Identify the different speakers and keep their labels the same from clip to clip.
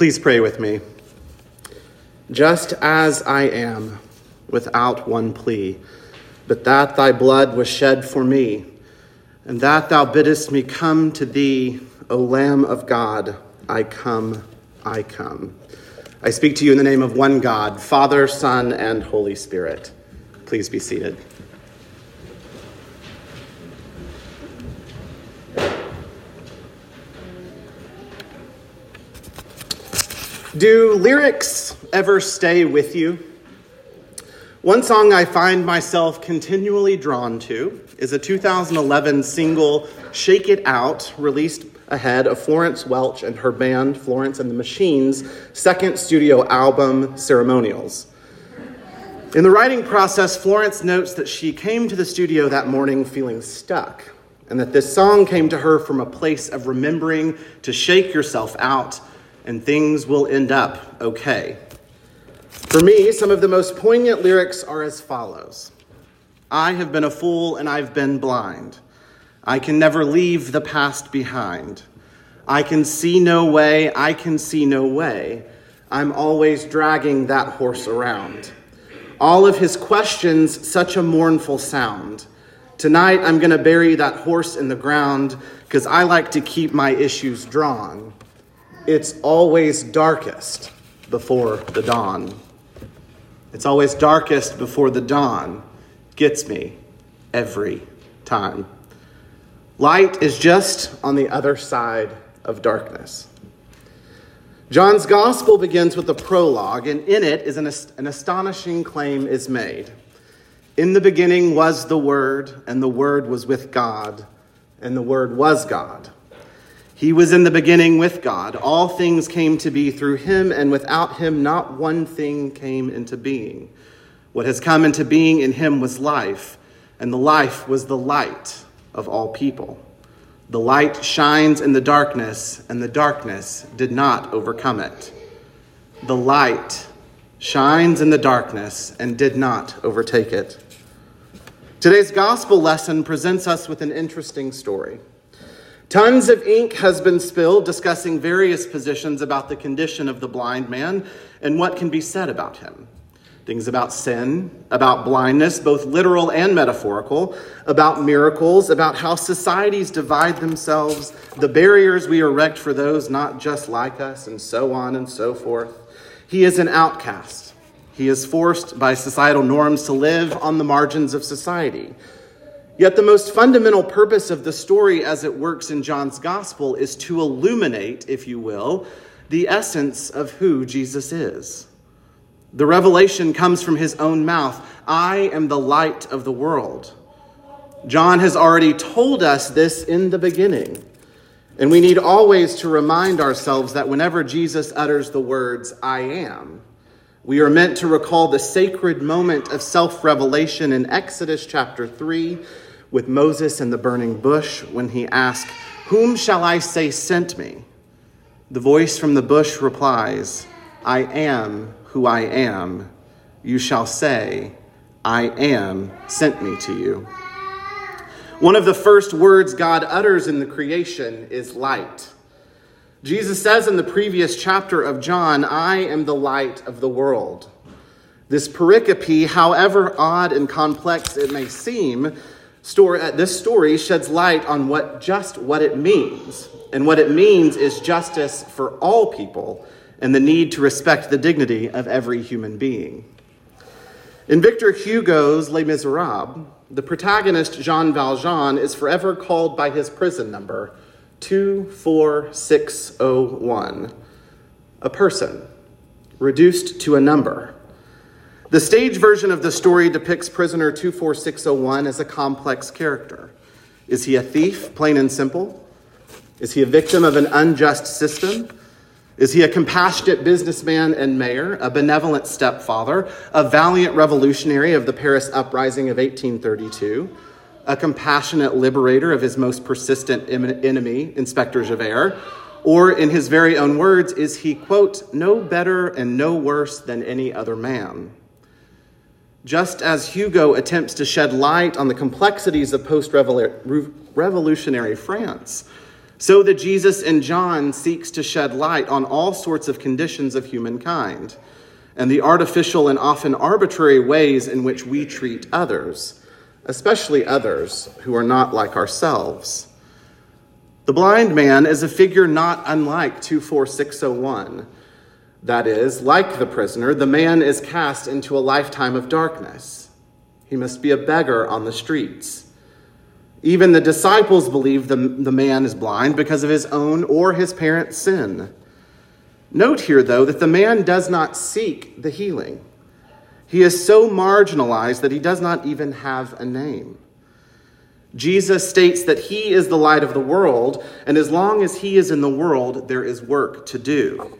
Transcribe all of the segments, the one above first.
Speaker 1: Please pray with me. Just as I am, without one plea, but that thy blood was shed for me, and that thou biddest me come to thee, O Lamb of God, I come, I come. I speak to you in the name of one God, Father, Son, and Holy Spirit. Please be seated. Do lyrics ever stay with you? One song I find myself continually drawn to is a 2011 single, Shake It Out, released ahead of Florence Welch and her band, Florence and the Machine's second studio album, Ceremonials. In the writing process, Florence notes that she came to the studio that morning feeling stuck, and that this song came to her from a place of remembering to shake yourself out and things will end up okay. For me, some of the most poignant lyrics are as follows I have been a fool and I've been blind. I can never leave the past behind. I can see no way, I can see no way. I'm always dragging that horse around. All of his questions, such a mournful sound. Tonight, I'm to bury that horse in the ground because I like to keep my issues drawn it's always darkest before the dawn. It's always darkest before the dawn gets me every time. Light is just on the other side of darkness. John's gospel begins with a prologue, and in it is an, an astonishing claim is made. In the beginning was the Word, and the Word was with God, and the Word was God. He was in the beginning with God. All things came to be through him, and without him, not one thing came into being. What has come into being in him was life, and the life was the light of all people. The light shines in the darkness, and the darkness did not overcome it. The light shines in the darkness and did not overtake it. Today's gospel lesson presents us with an interesting story. Tons of ink has been spilled discussing various positions about the condition of the blind man and what can be said about him. Things about sin, about blindness, both literal and metaphorical, about miracles, about how societies divide themselves, the barriers we erect for those not just like us, and so on and so forth. He is an outcast. He is forced by societal norms to live on the margins of society. Yet, the most fundamental purpose of the story as it works in John's gospel is to illuminate, if you will, the essence of who Jesus is. The revelation comes from his own mouth I am the light of the world. John has already told us this in the beginning. And we need always to remind ourselves that whenever Jesus utters the words, I am, we are meant to recall the sacred moment of self revelation in Exodus chapter 3 with Moses and the burning bush when he asked, Whom shall I say sent me? The voice from the bush replies, I am who I am. You shall say, I am sent me to you. One of the first words God utters in the creation is light. Jesus says in the previous chapter of John, I am the light of the world. This pericope, however odd and complex it may seem, story, uh, this story sheds light on what just what it means. And what it means is justice for all people and the need to respect the dignity of every human being. In Victor Hugo's Les Miserables, the protagonist, Jean Valjean, is forever called by his prison number, 24601, a person reduced to a number the stage version of the story depicts prisoner 24601 as a complex character. Is he a thief, plain and simple? Is he a victim of an unjust system? Is he a compassionate businessman and mayor, a benevolent stepfather, a valiant revolutionary of the Paris uprising of 1832, a compassionate liberator of his most persistent enemy, Inspector Javert? Or, in his very own words, is he, quote, no better and no worse than any other man? Just as Hugo attempts to shed light on the complexities of post revolutionary France, So the Jesus in John seeks to shed light on all sorts of conditions of humankind and the artificial and often arbitrary ways in which we treat others, especially others who are not like ourselves. The blind man is a figure not unlike 24601. That is, like the prisoner, the man is cast into a lifetime of darkness. He must be a beggar on the streets. Even the disciples believe the, the man is blind because of his own or his parents' sin. Note here, though, that the man does not seek the healing. He is so marginalized that he does not even have a name. Jesus states that he is the light of the world, and as long as he is in the world, there is work to do.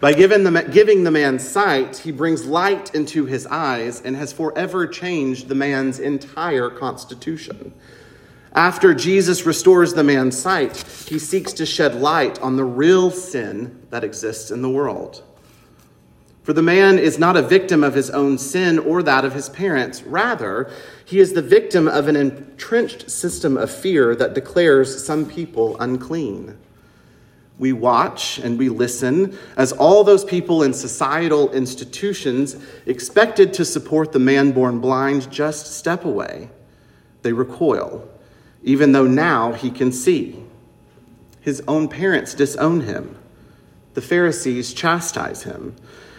Speaker 1: By giving the, giving the man sight, he brings light into his eyes and has forever changed the man's entire constitution. After Jesus restores the man's sight, he seeks to shed light on the real sin that exists in the world. For the man is not a victim of his own sin or that of his parents. Rather, he is the victim of an entrenched system of fear that declares some people unclean. We watch and we listen as all those people in societal institutions expected to support the man born blind just step away. They recoil, even though now he can see. His own parents disown him. The Pharisees chastise him.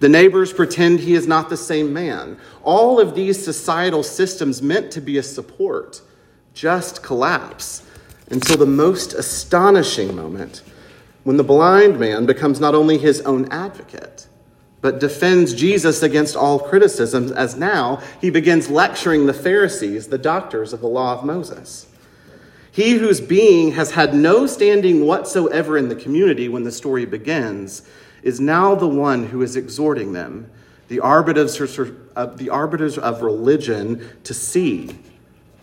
Speaker 1: The neighbors pretend he is not the same man. All of these societal systems meant to be a support just collapse until the most astonishing moment when the blind man becomes not only his own advocate, but defends Jesus against all criticisms, as now he begins lecturing the Pharisees, the doctors of the law of Moses. He whose being has had no standing whatsoever in the community when the story begins is now the one who is exhorting them, the arbiters, the arbiters of religion, to see,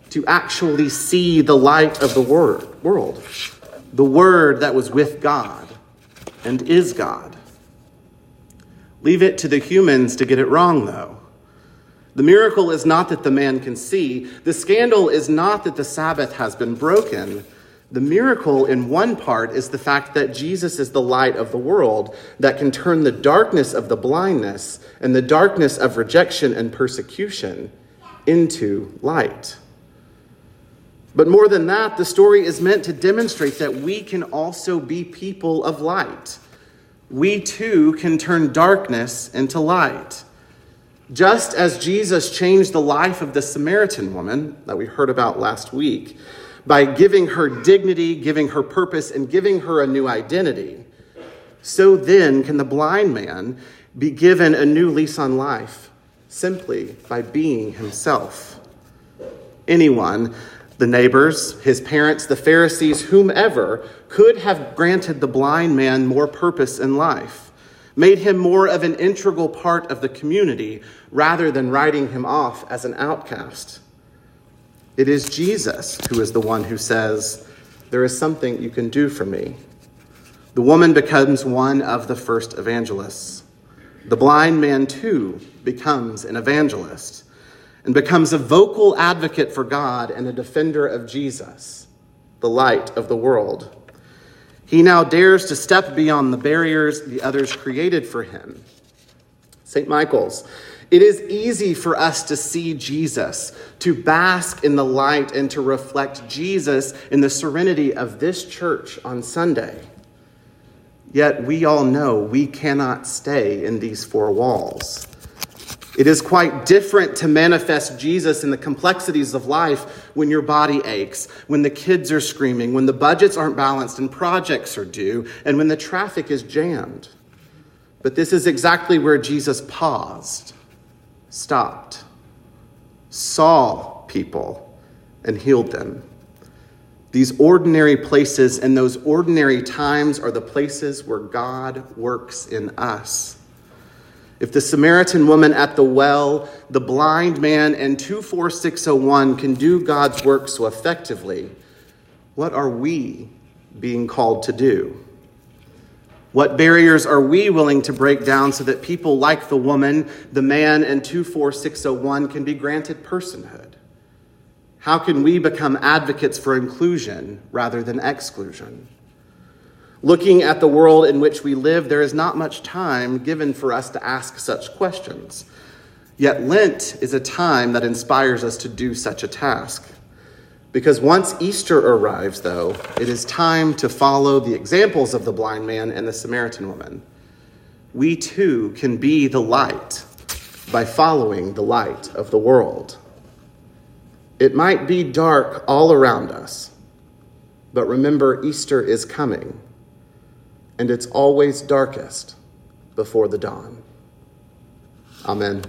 Speaker 1: to actually see the light of the world the Word that was with God and is God. Leave it to the humans to get it wrong, though. The miracle is not that the man can see. The scandal is not that the Sabbath has been broken. The miracle, in one part, is the fact that Jesus is the light of the world that can turn the darkness of the blindness and the darkness of rejection and persecution into light. But more than that, the story is meant to demonstrate that we can also be people of light. We too can turn darkness into light. Just as Jesus changed the life of the Samaritan woman that we heard about last week by giving her dignity, giving her purpose, and giving her a new identity, so then can the blind man be given a new lease on life simply by being himself. Anyone the neighbors, his parents, the Pharisees, whomever, could have granted the blind man more purpose in life, made him more of an integral part of the community rather than writing him off as an outcast. It is Jesus who is the one who says, There is something you can do for me. The woman becomes one of the first evangelists. The blind man, too, becomes an evangelist and becomes a vocal advocate for God and a defender of Jesus, the light of the world. He now dares to step beyond the barriers the others created for him. St. Michael's. It is easy for us to see Jesus, to bask in the light, and to reflect Jesus in the serenity of this church on Sunday. Yet we all know we cannot stay in these four walls. It is quite different to manifest Jesus in the complexities of life when your body aches, when the kids are screaming, when the budgets aren't balanced and projects are due, and when the traffic is jammed. But this is exactly where Jesus paused, stopped, saw people, and healed them. These ordinary places and those ordinary times are the places where God works in us. If the Samaritan woman at the well, the blind man, and 24601 can do God's work so effectively, what are we being called to do? What barriers are we willing to break down so that people like the woman, the man, and 24601 can be granted personhood? How can we become advocates for inclusion rather than exclusion? Looking at the world in which we live, there is not much time given for us to ask such questions. Yet Lent is a time that inspires us to do such a task. Because once Easter arrives, though, it is time to follow the examples of the blind man and the Samaritan woman. We too can be the light by following the light of the world. It might be dark all around us, but remember, Easter is coming, and it's always darkest before the dawn. Amen.